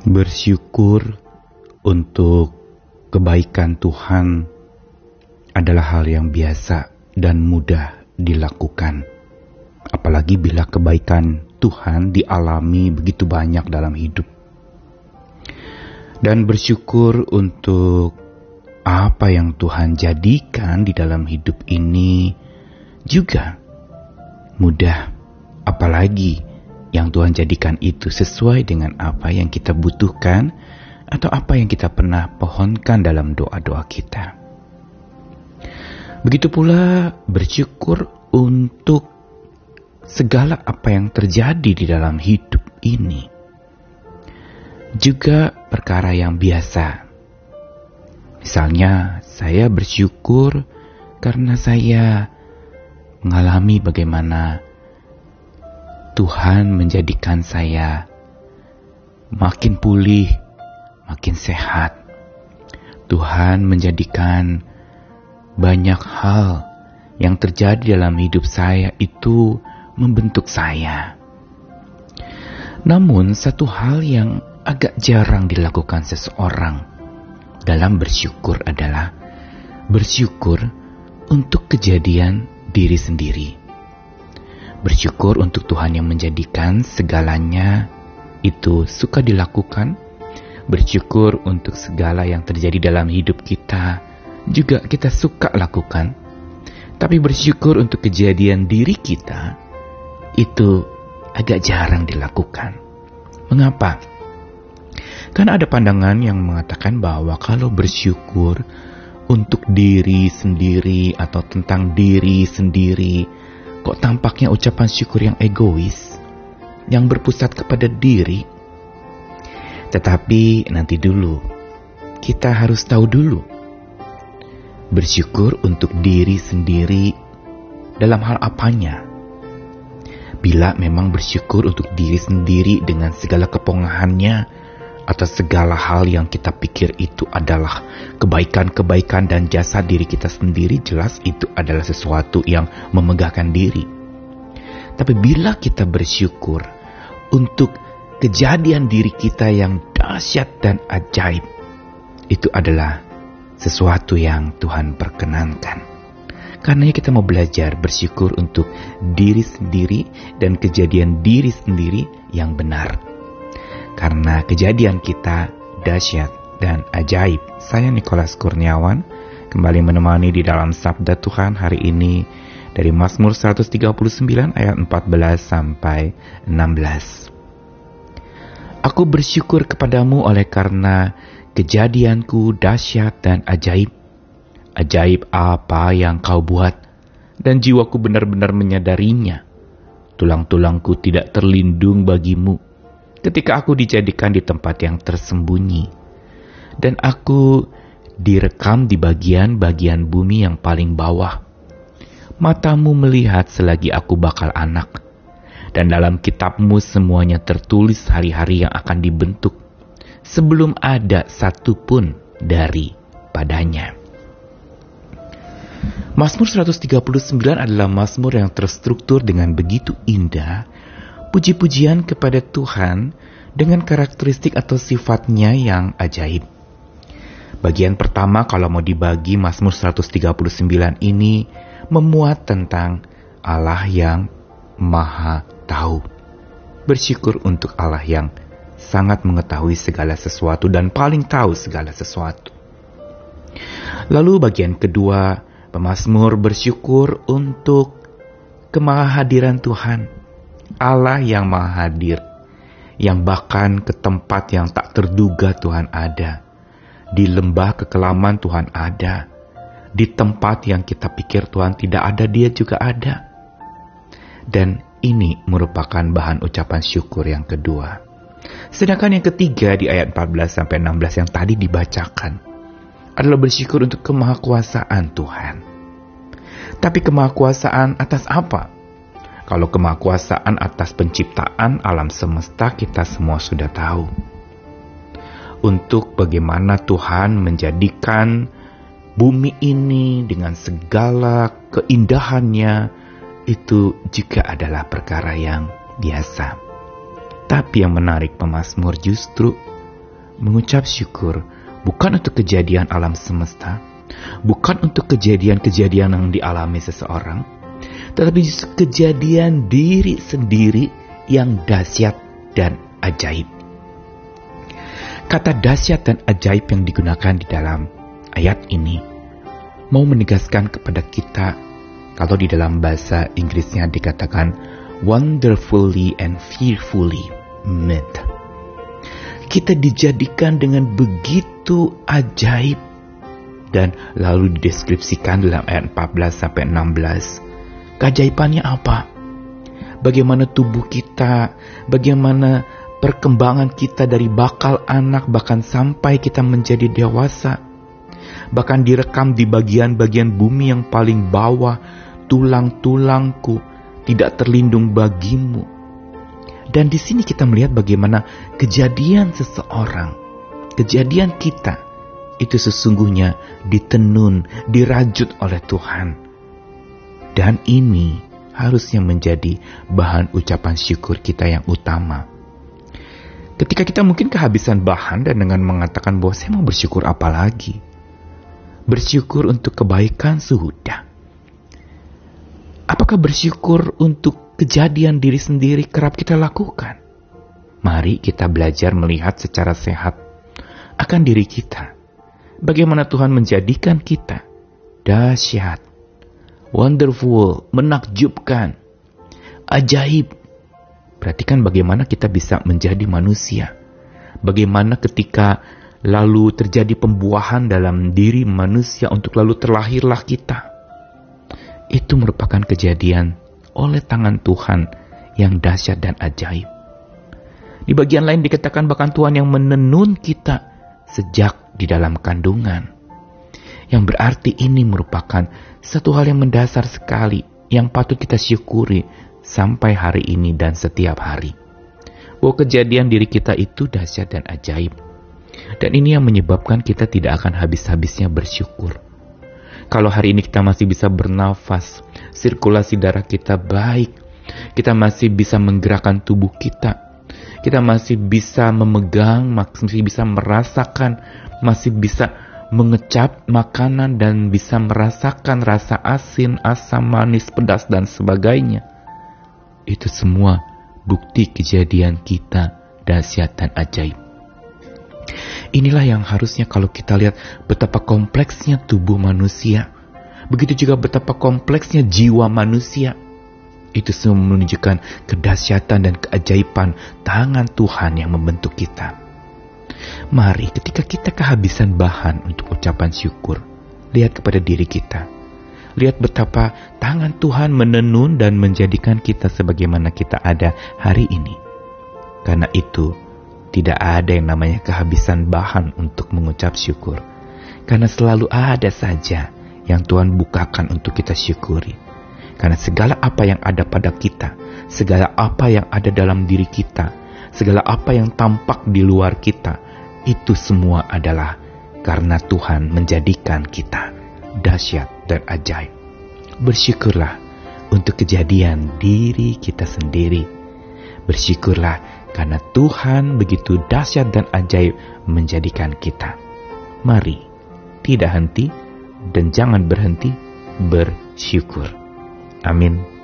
Bersyukur untuk kebaikan Tuhan adalah hal yang biasa dan mudah dilakukan. Apalagi bila kebaikan Tuhan dialami begitu banyak dalam hidup. Dan bersyukur untuk apa yang Tuhan jadikan di dalam hidup ini juga mudah. Apalagi yang Tuhan jadikan itu sesuai dengan apa yang kita butuhkan atau apa yang kita pernah pohonkan dalam doa-doa kita. Begitu pula bersyukur untuk segala apa yang terjadi di dalam hidup ini. Juga perkara yang biasa. Misalnya, saya bersyukur karena saya mengalami bagaimana Tuhan menjadikan saya makin pulih makin sehat. Tuhan menjadikan banyak hal yang terjadi dalam hidup saya itu membentuk saya. Namun, satu hal yang agak jarang dilakukan seseorang dalam bersyukur adalah bersyukur untuk kejadian diri sendiri. Bersyukur untuk Tuhan yang menjadikan segalanya itu suka dilakukan bersyukur untuk segala yang terjadi dalam hidup kita, juga kita suka lakukan. Tapi bersyukur untuk kejadian diri kita, itu agak jarang dilakukan. Mengapa? Karena ada pandangan yang mengatakan bahwa kalau bersyukur untuk diri sendiri atau tentang diri sendiri, kok tampaknya ucapan syukur yang egois, yang berpusat kepada diri, tetapi nanti dulu, kita harus tahu dulu. Bersyukur untuk diri sendiri dalam hal apanya. Bila memang bersyukur untuk diri sendiri dengan segala kepongahannya atas segala hal yang kita pikir itu adalah kebaikan-kebaikan dan jasa diri kita sendiri, jelas itu adalah sesuatu yang memegahkan diri. Tapi bila kita bersyukur untuk kejadian diri kita yang dahsyat dan ajaib itu adalah sesuatu yang Tuhan perkenankan. Karena kita mau belajar bersyukur untuk diri sendiri dan kejadian diri sendiri yang benar. Karena kejadian kita dahsyat dan ajaib. Saya Nikolas Kurniawan kembali menemani di dalam Sabda Tuhan hari ini dari Mazmur 139 ayat 14 sampai 16. Aku bersyukur kepadamu oleh karena kejadianku dahsyat dan ajaib. Ajaib apa yang kau buat, dan jiwaku benar-benar menyadarinya. Tulang-tulangku tidak terlindung bagimu ketika aku dijadikan di tempat yang tersembunyi. Dan aku direkam di bagian-bagian bumi yang paling bawah. Matamu melihat selagi aku bakal anak dan dalam kitabmu semuanya tertulis hari-hari yang akan dibentuk sebelum ada satu pun dari padanya. Mazmur 139 adalah mazmur yang terstruktur dengan begitu indah, puji-pujian kepada Tuhan dengan karakteristik atau sifatnya yang ajaib. Bagian pertama kalau mau dibagi Mazmur 139 ini memuat tentang Allah yang Maha tahu. Bersyukur untuk Allah yang sangat mengetahui segala sesuatu dan paling tahu segala sesuatu. Lalu bagian kedua, pemazmur bersyukur untuk kemahadiran Tuhan. Allah yang maha hadir, yang bahkan ke tempat yang tak terduga Tuhan ada. Di lembah kekelaman Tuhan ada. Di tempat yang kita pikir Tuhan tidak ada, dia juga ada. Dan ini merupakan bahan ucapan syukur yang kedua. Sedangkan yang ketiga di ayat 14 sampai 16 yang tadi dibacakan adalah bersyukur untuk kemahakuasaan Tuhan. Tapi kemahakuasaan atas apa? Kalau kemahakuasaan atas penciptaan alam semesta kita semua sudah tahu. Untuk bagaimana Tuhan menjadikan bumi ini dengan segala keindahannya, itu juga adalah perkara yang biasa. Tapi yang menarik pemazmur justru mengucap syukur bukan untuk kejadian alam semesta, bukan untuk kejadian-kejadian yang dialami seseorang, tetapi kejadian diri sendiri yang dahsyat dan ajaib. Kata dahsyat dan ajaib yang digunakan di dalam ayat ini mau menegaskan kepada kita kalau di dalam bahasa Inggrisnya dikatakan wonderfully and fearfully made kita dijadikan dengan begitu ajaib dan lalu dideskripsikan dalam ayat 14 sampai 16. Keajaibannya apa? Bagaimana tubuh kita, bagaimana perkembangan kita dari bakal anak bahkan sampai kita menjadi dewasa. Bahkan direkam di bagian-bagian bumi yang paling bawah, tulang-tulangku tidak terlindung bagimu dan di sini kita melihat bagaimana kejadian seseorang, kejadian kita itu sesungguhnya ditenun, dirajut oleh Tuhan. Dan ini harusnya menjadi bahan ucapan syukur kita yang utama. Ketika kita mungkin kehabisan bahan dan dengan mengatakan bahwa saya mau bersyukur apa lagi? Bersyukur untuk kebaikan sudah. Apakah bersyukur untuk kejadian diri sendiri kerap kita lakukan. Mari kita belajar melihat secara sehat akan diri kita. Bagaimana Tuhan menjadikan kita dahsyat, wonderful, menakjubkan, ajaib. Perhatikan bagaimana kita bisa menjadi manusia. Bagaimana ketika lalu terjadi pembuahan dalam diri manusia untuk lalu terlahirlah kita. Itu merupakan kejadian oleh tangan Tuhan yang dahsyat dan ajaib. Di bagian lain dikatakan bahkan Tuhan yang menenun kita sejak di dalam kandungan. Yang berarti ini merupakan satu hal yang mendasar sekali yang patut kita syukuri sampai hari ini dan setiap hari. Bahwa kejadian diri kita itu dahsyat dan ajaib. Dan ini yang menyebabkan kita tidak akan habis-habisnya bersyukur. Kalau hari ini kita masih bisa bernafas, sirkulasi darah kita baik, kita masih bisa menggerakkan tubuh kita, kita masih bisa memegang, masih bisa merasakan, masih bisa mengecap makanan dan bisa merasakan rasa asin, asam, manis, pedas, dan sebagainya. Itu semua bukti kejadian kita dahsyat dan ajaib. Inilah yang harusnya kalau kita lihat betapa kompleksnya tubuh manusia. Begitu juga betapa kompleksnya jiwa manusia. Itu semua menunjukkan kedahsyatan dan keajaiban tangan Tuhan yang membentuk kita. Mari ketika kita kehabisan bahan untuk ucapan syukur, lihat kepada diri kita. Lihat betapa tangan Tuhan menenun dan menjadikan kita sebagaimana kita ada hari ini. Karena itu, tidak ada yang namanya kehabisan bahan untuk mengucap syukur. Karena selalu ada saja yang Tuhan bukakan untuk kita syukuri. Karena segala apa yang ada pada kita, segala apa yang ada dalam diri kita, segala apa yang tampak di luar kita, itu semua adalah karena Tuhan menjadikan kita dahsyat dan ajaib. Bersyukurlah untuk kejadian diri kita sendiri. Bersyukurlah karena Tuhan begitu dahsyat dan ajaib menjadikan kita. Mari, tidak henti dan jangan berhenti bersyukur. Amin.